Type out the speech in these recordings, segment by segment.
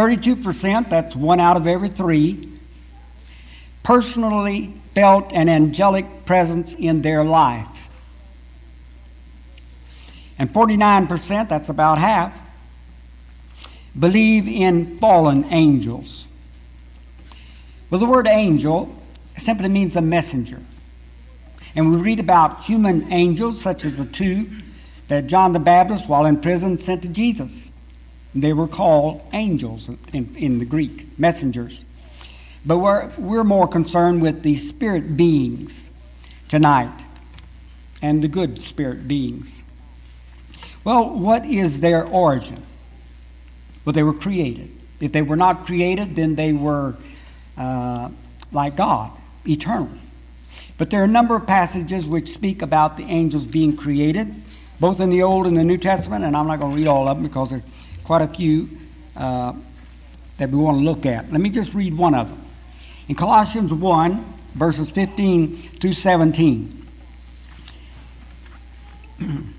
32%, that's one out of every three, personally felt an angelic presence in their life. And 49%, that's about half, believe in fallen angels. Well, the word angel simply means a messenger. And we read about human angels, such as the two that John the Baptist, while in prison, sent to Jesus. They were called angels in, in the Greek, messengers. But we're, we're more concerned with the spirit beings tonight and the good spirit beings. Well, what is their origin? Well, they were created. If they were not created, then they were uh, like God, eternal. But there are a number of passages which speak about the angels being created, both in the Old and the New Testament, and I'm not going to read all of them because there are quite a few uh, that we want to look at. Let me just read one of them. In Colossians 1, verses 15 through 17.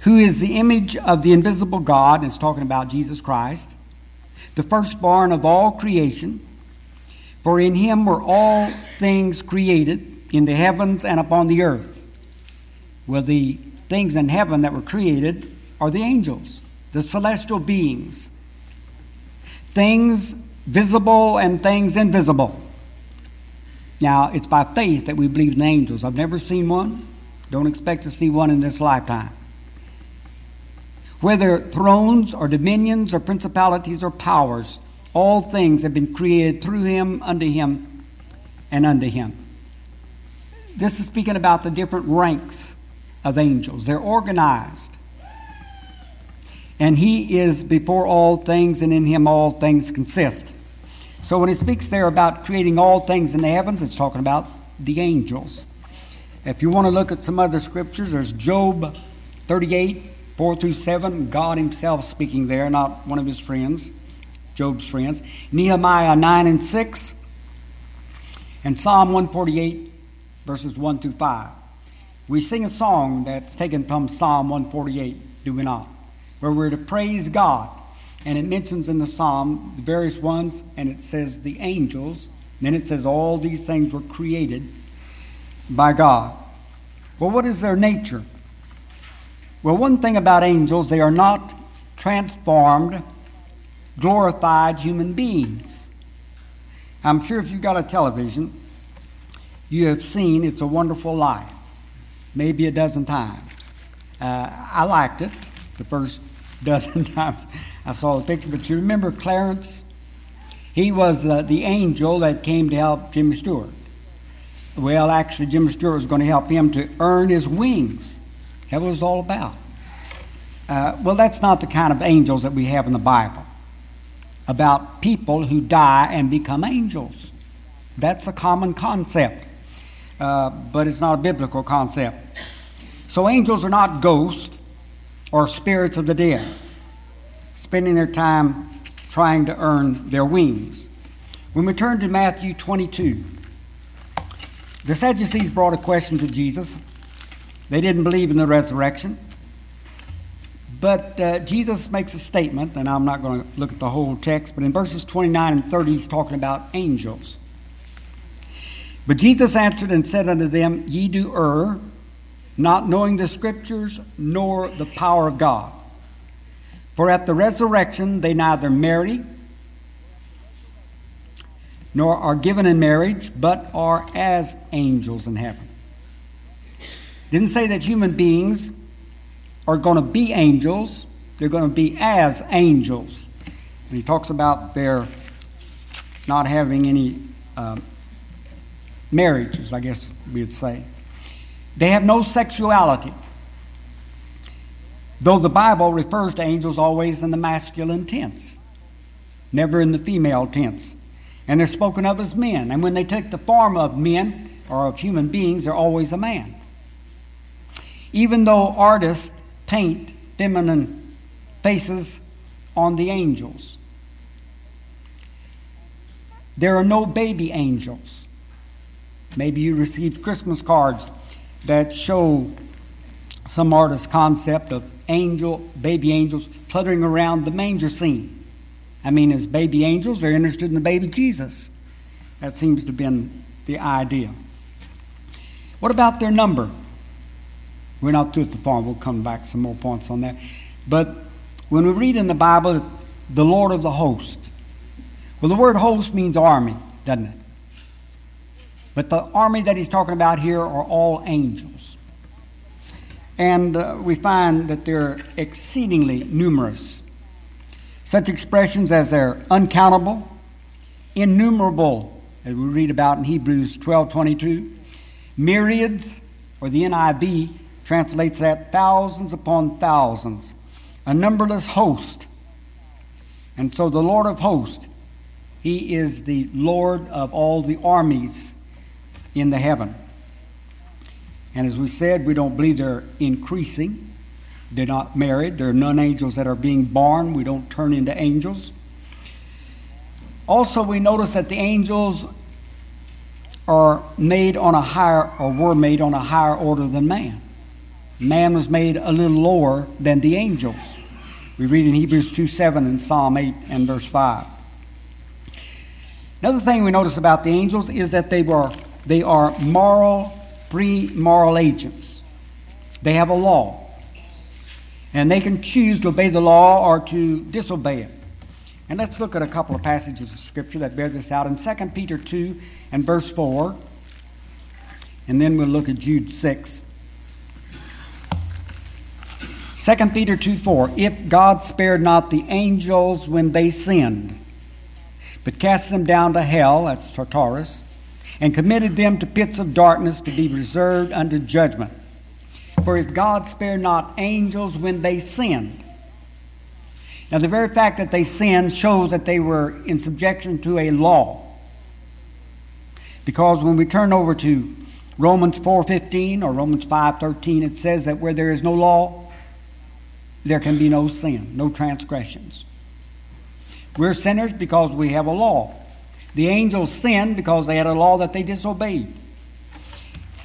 who is the image of the invisible God, it's talking about Jesus Christ, the firstborn of all creation. For in him were all things created, in the heavens and upon the earth. Well, the things in heaven that were created are the angels, the celestial beings, things visible and things invisible. Now, it's by faith that we believe in angels. I've never seen one, don't expect to see one in this lifetime whether thrones or dominions or principalities or powers, all things have been created through him, unto him, and unto him. This is speaking about the different ranks of angels. They're organized. And he is before all things, and in him all things consist. So when he speaks there about creating all things in the heavens, it's talking about the angels. If you want to look at some other scriptures, there's Job 38, 4 through 7, God Himself speaking there, not one of His friends, Job's friends. Nehemiah 9 and 6, and Psalm 148, verses 1 through 5. We sing a song that's taken from Psalm 148, do we not? Where we're to praise God. And it mentions in the psalm the various ones, and it says the angels. and Then it says all these things were created by God. Well, what is their nature? Well, one thing about angels, they are not transformed, glorified human beings. I'm sure if you've got a television, you have seen It's a Wonderful Life, maybe a dozen times. Uh, I liked it the first dozen times I saw the picture, but you remember Clarence? He was uh, the angel that came to help Jimmy Stewart. Well, actually, Jimmy Stewart was going to help him to earn his wings. That was all about. Uh, well, that's not the kind of angels that we have in the Bible. About people who die and become angels. That's a common concept, uh, but it's not a biblical concept. So, angels are not ghosts or spirits of the dead, spending their time trying to earn their wings. When we turn to Matthew 22, the Sadducees brought a question to Jesus they didn't believe in the resurrection. But uh, Jesus makes a statement, and I'm not going to look at the whole text, but in verses 29 and 30, he's talking about angels. But Jesus answered and said unto them, Ye do err, not knowing the Scriptures nor the power of God. For at the resurrection they neither marry nor are given in marriage, but are as angels in heaven. Didn't say that human beings are going to be angels, they're going to be as angels. And he talks about their not having any uh, marriages, I guess we would say. They have no sexuality. Though the Bible refers to angels always in the masculine tense, never in the female tense. And they're spoken of as men. And when they take the form of men or of human beings, they're always a man. Even though artists paint feminine faces on the angels, there are no baby angels. Maybe you received Christmas cards that show some artist's concept of angel, baby angels fluttering around the manger scene. I mean, as baby angels, they're interested in the baby Jesus. That seems to have been the idea. What about their number? We're not through at the farm. We'll come back some more points on that. But when we read in the Bible, the Lord of the host. Well, the word host means army, doesn't it? But the army that he's talking about here are all angels. And uh, we find that they're exceedingly numerous. Such expressions as they're uncountable, innumerable, as we read about in Hebrews 12:22, myriads, or the NIV translates that thousands upon thousands, a numberless host. And so the Lord of hosts, He is the Lord of all the armies in the heaven. And as we said, we don't believe they're increasing. They're not married. There are none angels that are being born. We don't turn into angels. Also, we notice that the angels are made on a higher, or were made on a higher order than man. Man was made a little lower than the angels. We read in Hebrews 2 7 and Psalm 8 and verse 5. Another thing we notice about the angels is that they were they are moral, free moral agents. They have a law. And they can choose to obey the law or to disobey it. And let's look at a couple of passages of Scripture that bear this out. In 2 Peter 2 and verse 4, and then we'll look at Jude 6. 2 Peter 2 4, If God spared not the angels when they sinned, but cast them down to hell, that's Tartarus, and committed them to pits of darkness to be reserved unto judgment. For if God spared not angels when they sinned, now the very fact that they sinned shows that they were in subjection to a law. Because when we turn over to Romans 4:15 or Romans 5:13 it says that where there is no law there can be no sin, no transgressions. We're sinners because we have a law. The angels sinned because they had a law that they disobeyed.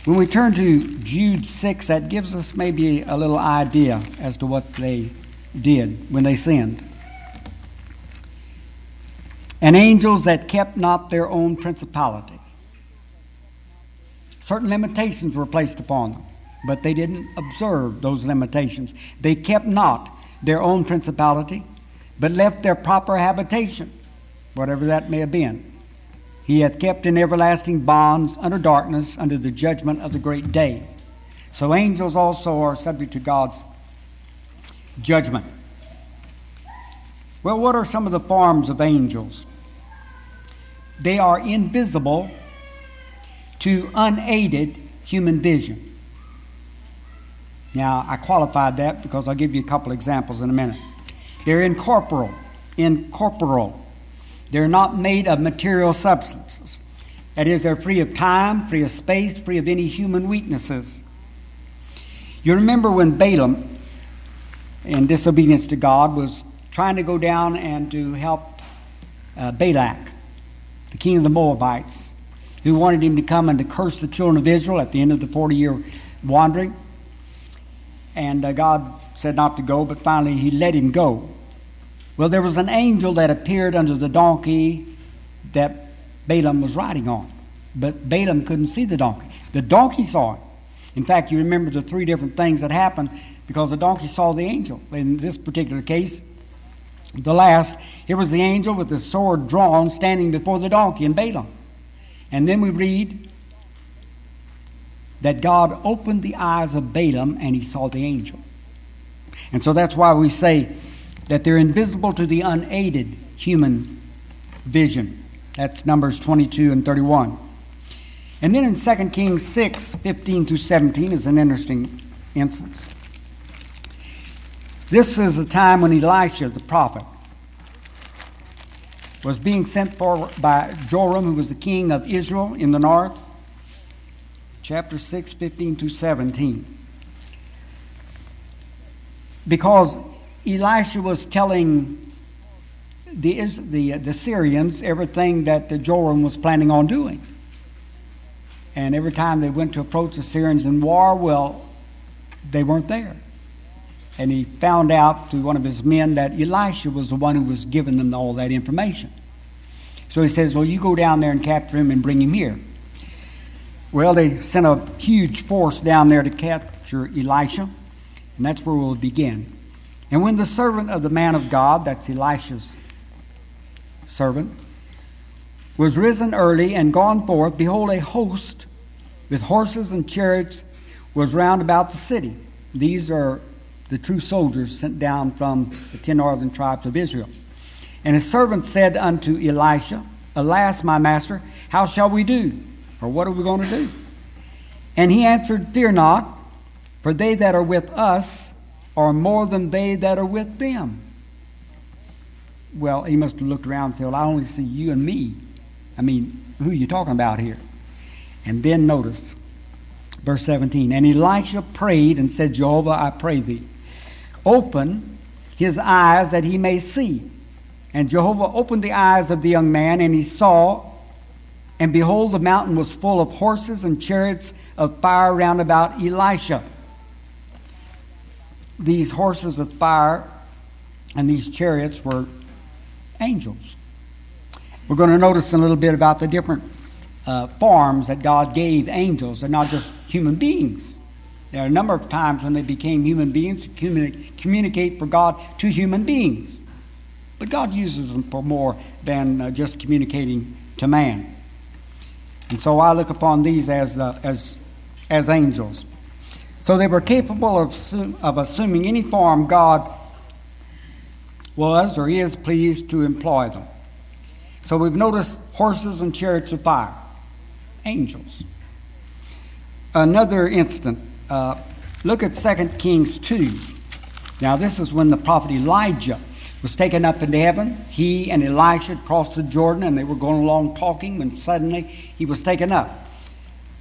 When we turn to Jude 6, that gives us maybe a little idea as to what they did when they sinned. And angels that kept not their own principality. Certain limitations were placed upon them, but they didn't observe those limitations. They kept not their own principality, but left their proper habitation, whatever that may have been. He hath kept in everlasting bonds under darkness under the judgment of the great day. So angels also are subject to God's judgment. Well, what are some of the forms of angels? They are invisible to unaided human vision. Now, I qualified that because I'll give you a couple examples in a minute. They're incorporeal, incorporeal they're not made of material substances. That is, they're free of time, free of space, free of any human weaknesses. You remember when Balaam, in disobedience to God, was trying to go down and to help uh, Balak, the king of the Moabites, who wanted him to come and to curse the children of Israel at the end of the 40 year wandering. And uh, God said not to go, but finally he let him go. Well, there was an angel that appeared under the donkey that Balaam was riding on. But Balaam couldn't see the donkey. The donkey saw it. In fact, you remember the three different things that happened because the donkey saw the angel. In this particular case, the last, here was the angel with the sword drawn standing before the donkey and Balaam. And then we read that God opened the eyes of Balaam and he saw the angel. And so that's why we say that they're invisible to the unaided human vision. That's Numbers 22 and 31. And then in 2 Kings 6, 15 through 17 is an interesting instance. This is the time when Elisha, the prophet, was being sent for by Joram, who was the king of Israel in the north. Chapter 6, 15 to 17. Because Elisha was telling the, the, uh, the Syrians everything that the Joram was planning on doing. And every time they went to approach the Syrians in war, well, they weren't there. and he found out through one of his men that Elisha was the one who was giving them all that information. So he says, Well, you go down there and capture him and bring him here. Well, they sent a huge force down there to capture Elisha, and that's where we'll begin. And when the servant of the man of God, that's Elisha's servant, was risen early and gone forth, behold, a host with horses and chariots was round about the city. These are the true soldiers sent down from the ten northern tribes of Israel. And his servant said unto Elisha, Alas, my master, how shall we do? Or what are we going to do? And he answered, Fear not, for they that are with us are more than they that are with them. Well, he must have looked around and said, Well, I only see you and me. I mean, who are you talking about here? And then notice verse 17. And Elisha prayed and said, Jehovah, I pray thee, open his eyes that he may see. And Jehovah opened the eyes of the young man, and he saw, and behold, the mountain was full of horses and chariots of fire round about Elisha. These horses of fire and these chariots were angels. We're going to notice a little bit about the different uh, forms that God gave angels. They're not just human beings. There are a number of times when they became human beings to communi- communicate for God to human beings. But God uses them for more than uh, just communicating to man. And so I look upon these as, uh, as, as angels. So they were capable of, of assuming any form God was or is pleased to employ them. So we've noticed horses and chariots of fire angels. Another instant, uh, look at 2 Kings 2. Now, this is when the prophet Elijah was taken up into heaven. He and Elisha crossed the Jordan and they were going along talking when suddenly he was taken up.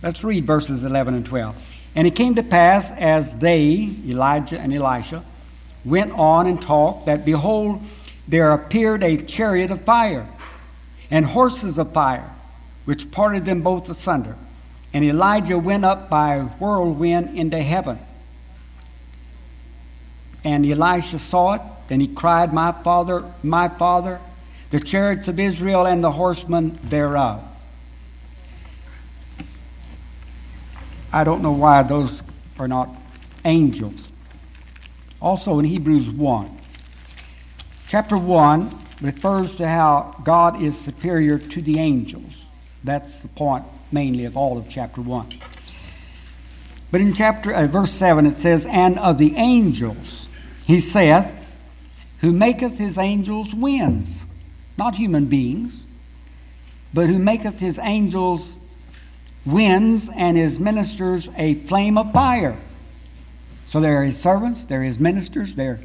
Let's read verses 11 and 12. And it came to pass as they, Elijah and Elisha, went on and talked, that behold, there appeared a chariot of fire and horses of fire which parted them both asunder. And Elijah went up by a whirlwind into heaven. And Elisha saw it. Then he cried, My father, my father, the chariots of Israel and the horsemen thereof. I don't know why those are not angels. Also in Hebrews 1. Chapter 1 refers to how God is superior to the angels. That's the point mainly of all of chapter 1. But in chapter uh, verse 7 it says, And of the angels he saith, Who maketh his angels winds, not human beings, but who maketh his angels winds and his ministers a flame of fire. So there are his servants, there are his ministers, they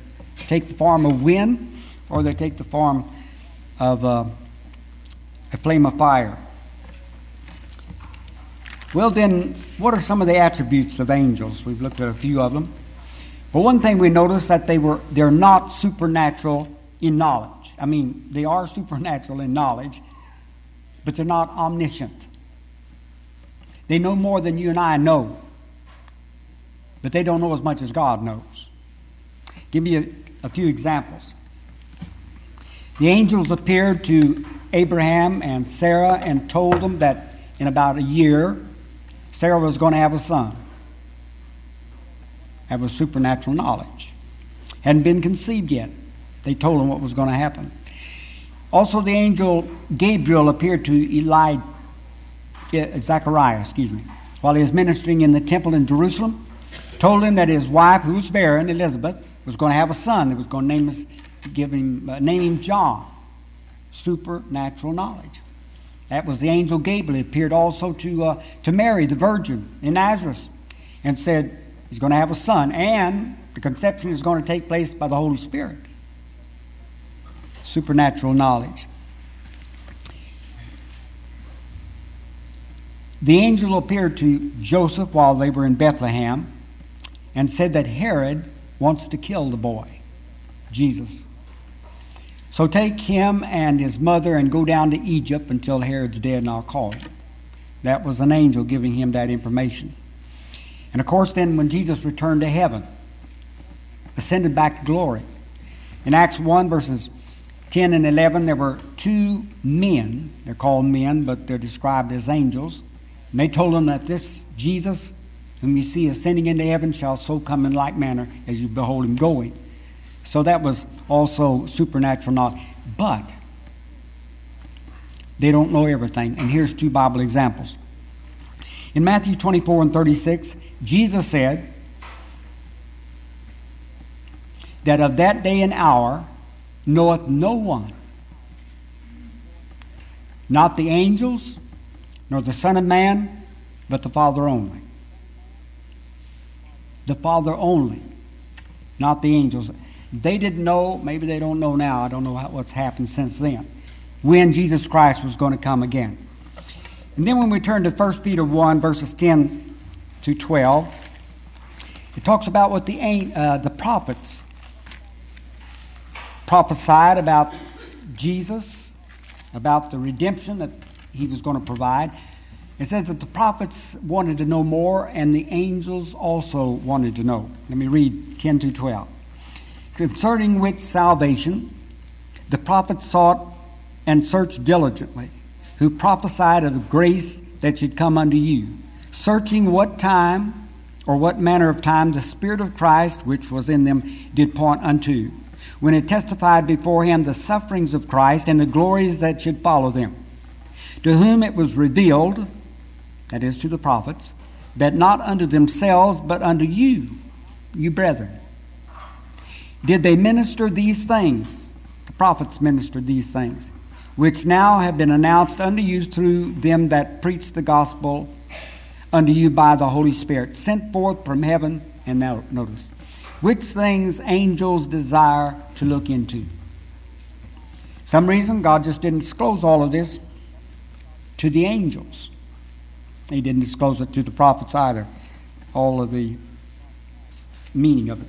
take the form of wind, or they take the form of uh, a flame of fire. Well, then, what are some of the attributes of angels? We've looked at a few of them. Well, one thing we notice that they were they're not supernatural in knowledge. I mean, they are supernatural in knowledge, but they're not omniscient. They know more than you and I know, but they don't know as much as God knows. Give me a, a few examples. The angels appeared to Abraham and Sarah and told them that in about a year Sarah was going to have a son. That was supernatural knowledge. Hadn't been conceived yet. They told him what was going to happen. Also, the angel Gabriel appeared to Eli, Zechariah, excuse me, while he was ministering in the temple in Jerusalem. Told him that his wife, who was barren, Elizabeth, was going to have a son. He was going to name, his, give him, uh, name him John. Supernatural knowledge. That was the angel Gabriel. He appeared also to, uh, to Mary, the virgin, in Nazareth, and said he's going to have a son, and the conception is going to take place by the Holy Spirit. Supernatural knowledge. The angel appeared to Joseph while they were in Bethlehem and said that Herod wants to kill the boy, Jesus. So take him and his mother and go down to Egypt until Herod's dead, and I'll call you. That was an angel giving him that information. And of course, then when Jesus returned to heaven, ascended back to glory. In Acts 1, verses 10 and 11, there were two men. They're called men, but they're described as angels. And they told them that this Jesus, whom you see ascending into heaven, shall so come in like manner as you behold him going. So that was also supernatural knowledge. But they don't know everything. And here's two Bible examples. In Matthew 24 and 36, Jesus said that of that day and hour knoweth no one, not the angels, nor the Son of Man, but the Father only. The Father only, not the angels. They didn't know, maybe they don't know now, I don't know what's happened since then, when Jesus Christ was going to come again. And then when we turn to 1 Peter 1, verses 10 to 12, it talks about what the, uh, the prophets prophesied about Jesus, about the redemption that he was going to provide. It says that the prophets wanted to know more, and the angels also wanted to know. Let me read 10 to 12. Concerning which salvation the prophets sought and searched diligently, who prophesied of the grace that should come unto you, searching what time or what manner of time the Spirit of Christ which was in them did point unto when it testified before him the sufferings of Christ and the glories that should follow them, to whom it was revealed, that is to the prophets, that not unto themselves, but unto you, you brethren, did they minister these things. The prophets ministered these things, which now have been announced unto you through them that preach the gospel unto you by the Holy Spirit, sent forth from heaven. And now notice, which things angels desire to look into. Some reason God just didn't disclose all of this to the angels. He didn't disclose it to the prophets either, all of the meaning of it.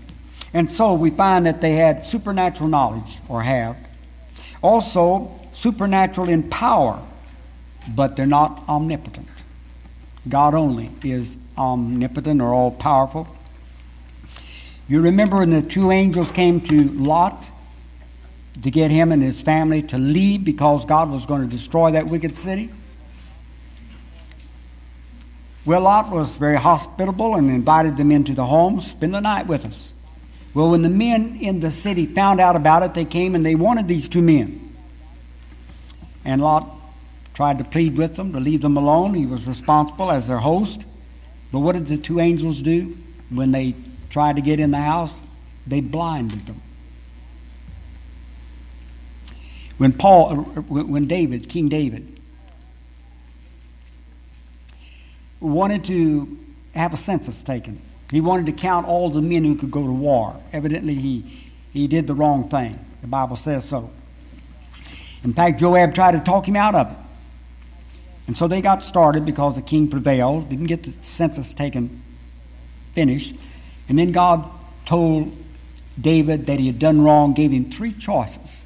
And so we find that they had supernatural knowledge, or have. Also, supernatural in power, but they're not omnipotent. God only is omnipotent or all powerful. You remember when the two angels came to Lot to get him and his family to leave because God was going to destroy that wicked city? Well, Lot was very hospitable and invited them into the home, spend the night with us. Well, when the men in the city found out about it, they came and they wanted these two men. And Lot tried to plead with them to leave them alone. He was responsible as their host. But what did the two angels do when they tried to get in the house, they blinded them. When Paul, when David, King David, wanted to have a census taken, he wanted to count all the men who could go to war. Evidently, he, he did the wrong thing. The Bible says so. In fact, Joab tried to talk him out of it. And so they got started because the king prevailed, didn't get the census taken finished. And then God told David that he had done wrong, gave him three choices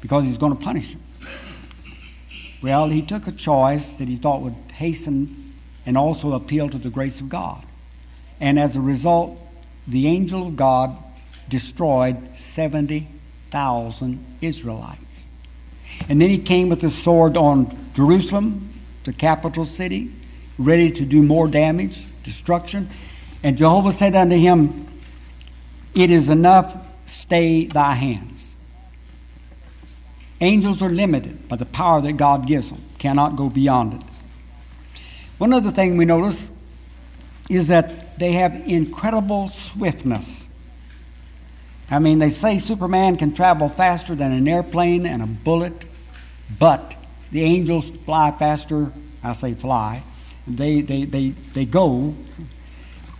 because he was going to punish him. Well, he took a choice that he thought would hasten and also appeal to the grace of God. And as a result, the angel of God destroyed 70,000 Israelites. And then he came with his sword on Jerusalem, the capital city, ready to do more damage, destruction. And Jehovah said unto him, It is enough, stay thy hands. Angels are limited by the power that God gives them, cannot go beyond it. One other thing we notice is that they have incredible swiftness. I mean, they say Superman can travel faster than an airplane and a bullet, but the angels fly faster. I say fly. They, they, they, they go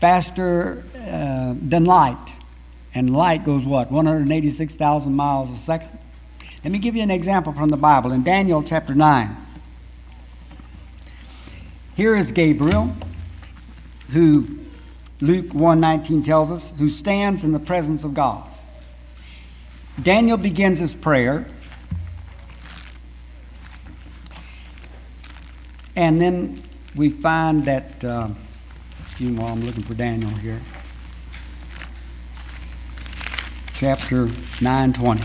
faster uh, than light. And light goes what? 186,000 miles a second? Let me give you an example from the Bible. In Daniel chapter 9, here is Gabriel, who Luke 1:19 tells us, who stands in the presence of God. Daniel begins his prayer, and then we find that uh, you know, I'm looking for Daniel here. chapter 920.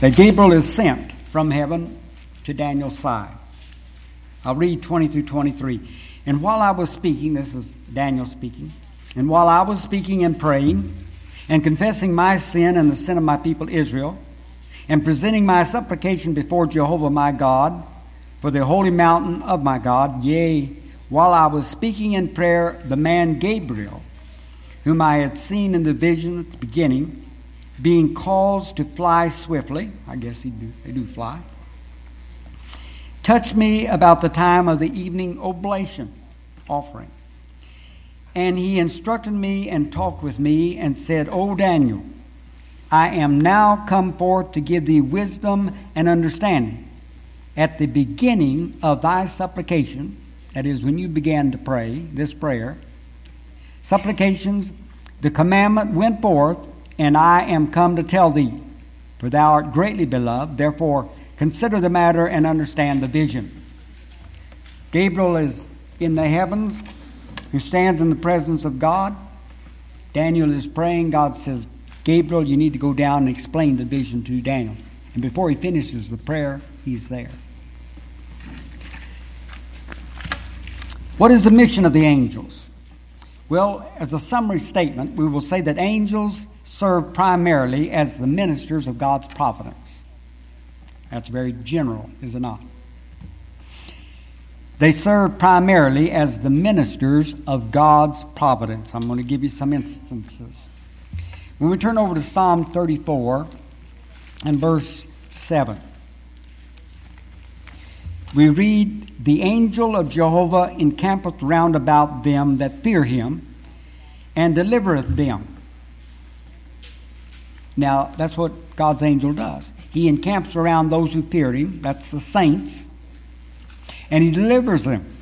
That Gabriel is sent from heaven to Daniel's side. I'll read 20 through 23. And while I was speaking, this is Daniel speaking, and while I was speaking and praying, and confessing my sin and the sin of my people Israel, and presenting my supplication before Jehovah my God, for the holy mountain of my God, yea, while I was speaking in prayer, the man Gabriel, whom I had seen in the vision at the beginning, being caused to fly swiftly, I guess he do, they do fly, touched me about the time of the evening oblation offering. And he instructed me and talked with me and said, O Daniel, I am now come forth to give thee wisdom and understanding. At the beginning of thy supplication, that is, when you began to pray this prayer, supplications, the commandment went forth, and I am come to tell thee. For thou art greatly beloved, therefore consider the matter and understand the vision. Gabriel is in the heavens who stands in the presence of God. Daniel is praying. God says, Gabriel, you need to go down and explain the vision to Daniel. And before he finishes the prayer, he's there. What is the mission of the angels? Well, as a summary statement, we will say that angels serve primarily as the ministers of God's providence. That's very general, is it not? They serve primarily as the ministers of God's providence. I'm going to give you some instances. When we turn over to Psalm 34 and verse 7, we read, The angel of Jehovah encampeth round about them that fear him, and delivereth them. Now, that's what God's angel does. He encamps around those who fear him, that's the saints, and he delivers them.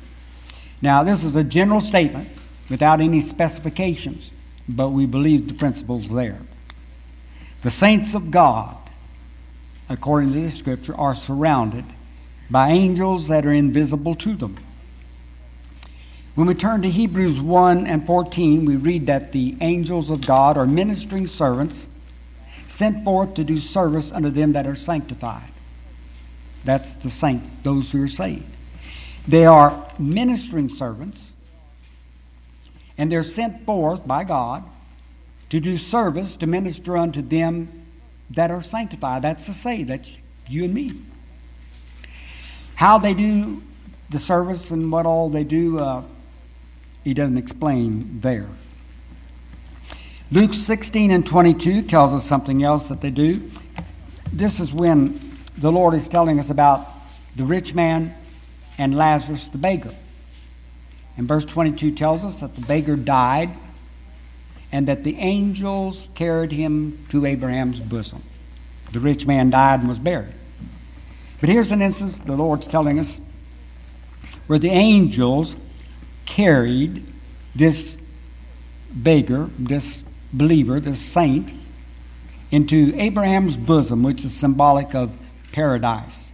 Now, this is a general statement without any specifications, but we believe the principles there. The saints of God, according to the scripture, are surrounded by angels that are invisible to them. When we turn to Hebrews 1 and 14, we read that the angels of God are ministering servants sent forth to do service unto them that are sanctified. That's the saints, those who are saved. They are ministering servants, and they're sent forth by God to do service to minister unto them that are sanctified. That's the say, that's you and me. How they do the service and what all they do, uh, he doesn't explain there. Luke 16 and 22 tells us something else that they do. This is when the Lord is telling us about the rich man and Lazarus the beggar. And verse 22 tells us that the beggar died and that the angels carried him to Abraham's bosom. The rich man died and was buried. But here's an instance the Lord's telling us where the angels carried this beggar, this believer, the saint, into Abraham's bosom, which is symbolic of paradise.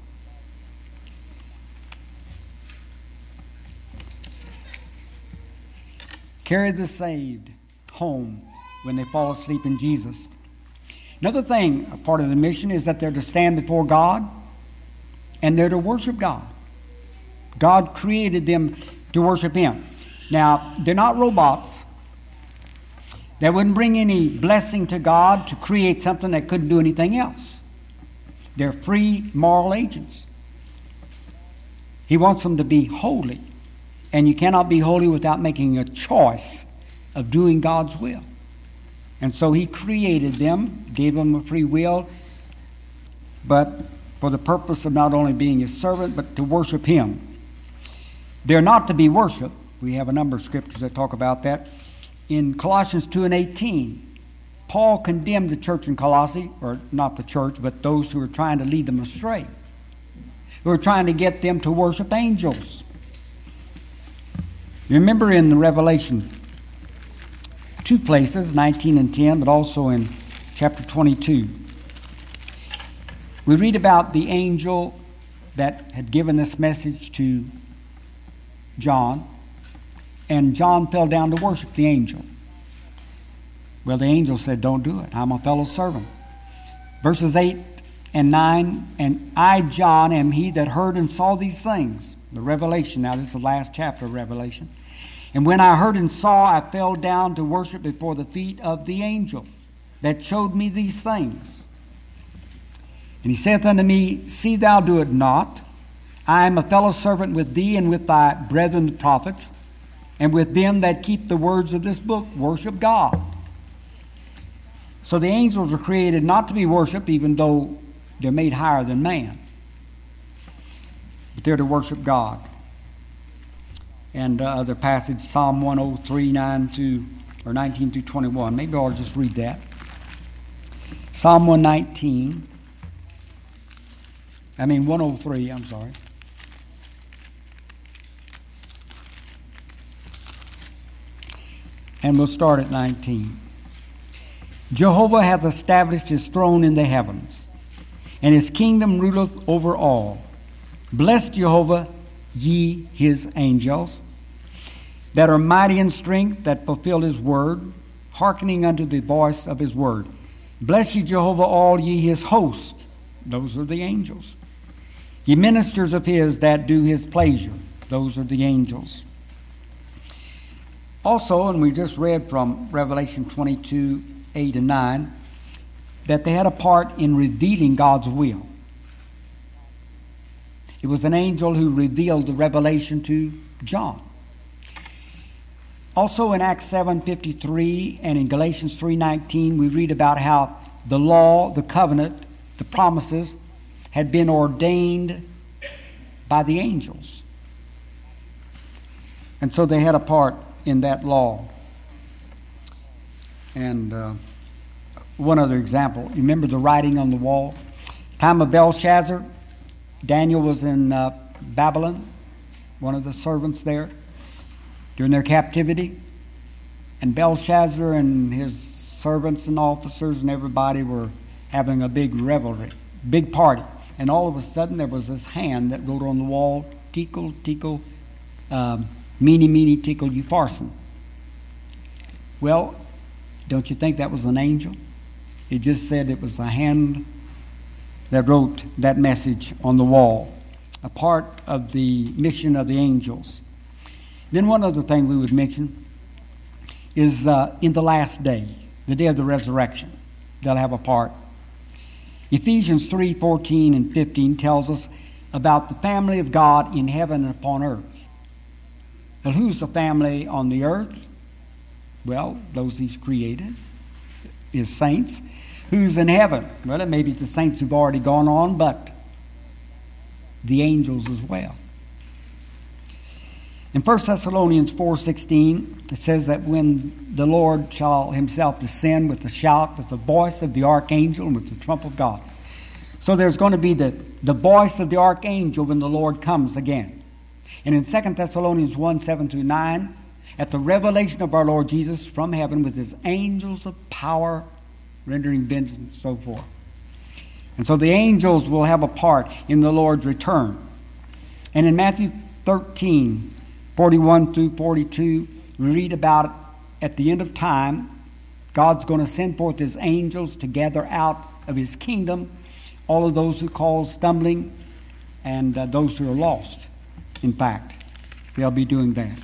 Carry the saved home when they fall asleep in Jesus. Another thing, a part of the mission, is that they're to stand before God and they're to worship God. God created them to worship Him. Now, they're not robots. That wouldn't bring any blessing to God to create something that couldn't do anything else. They're free moral agents. He wants them to be holy. And you cannot be holy without making a choice of doing God's will. And so He created them, gave them a free will, but for the purpose of not only being His servant, but to worship Him. They're not to be worshiped. We have a number of scriptures that talk about that. In Colossians 2 and 18, Paul condemned the church in Colossae, or not the church, but those who were trying to lead them astray, who were trying to get them to worship angels. Remember in the Revelation, two places, 19 and 10, but also in chapter 22, we read about the angel that had given this message to John, and John fell down to worship the angel. Well, the angel said, Don't do it. I'm a fellow servant. Verses 8 and 9 And I, John, am he that heard and saw these things. The Revelation. Now, this is the last chapter of Revelation. And when I heard and saw, I fell down to worship before the feet of the angel that showed me these things. And he saith unto me, See thou do it not. I am a fellow servant with thee and with thy brethren the prophets, and with them that keep the words of this book, worship God. So the angels are created not to be worshiped, even though they're made higher than man. But they're to worship God. And uh, other passage, Psalm 103, 9 to, or 19 through 21. Maybe I'll just read that. Psalm 119. I mean 103, I'm sorry. And we'll start at 19. Jehovah hath established his throne in the heavens, and his kingdom ruleth over all. Bless Jehovah, ye his angels, that are mighty in strength, that fulfill his word, hearkening unto the voice of his word. Bless ye Jehovah, all ye his host. Those are the angels. Ye ministers of his that do his pleasure. Those are the angels. Also, and we just read from Revelation 22, 8 and 9, that they had a part in revealing God's will. It was an angel who revealed the revelation to John. Also in Acts 7:53 and in Galatians 3:19 we read about how the law, the covenant, the promises had been ordained by the angels. And so they had a part in that law. And uh, one other example. You remember the writing on the wall? Time of Belshazzar, Daniel was in uh, Babylon, one of the servants there, during their captivity. And Belshazzar and his servants and officers and everybody were having a big revelry, big party. And all of a sudden there was this hand that wrote on the wall, Tekel, Tekel, um, Mene, Tekel you Upharsin. Well, don't you think that was an angel? It just said it was a hand that wrote that message on the wall, a part of the mission of the angels. Then one other thing we would mention is uh, in the last day, the day of the resurrection, they'll have a part. Ephesians 3 14 and 15 tells us about the family of God in heaven and upon earth. Well, who's the family on the earth? Well, those he's created, his saints. Who's in heaven? Well, it may be the saints who've already gone on, but the angels as well. In 1 Thessalonians 4.16, it says that when the Lord shall himself descend with a shout, with the voice of the archangel, and with the trump of God. So there's going to be the, the voice of the archangel when the Lord comes again. And in 2 Thessalonians 1, 7 through 9, at the revelation of our Lord Jesus from heaven with his angels of power, rendering vengeance and so forth. And so the angels will have a part in the Lord's return. And in Matthew 13, 41 through 42, we read about at the end of time, God's going to send forth his angels to gather out of his kingdom all of those who cause stumbling and uh, those who are lost. In fact, they'll be doing that.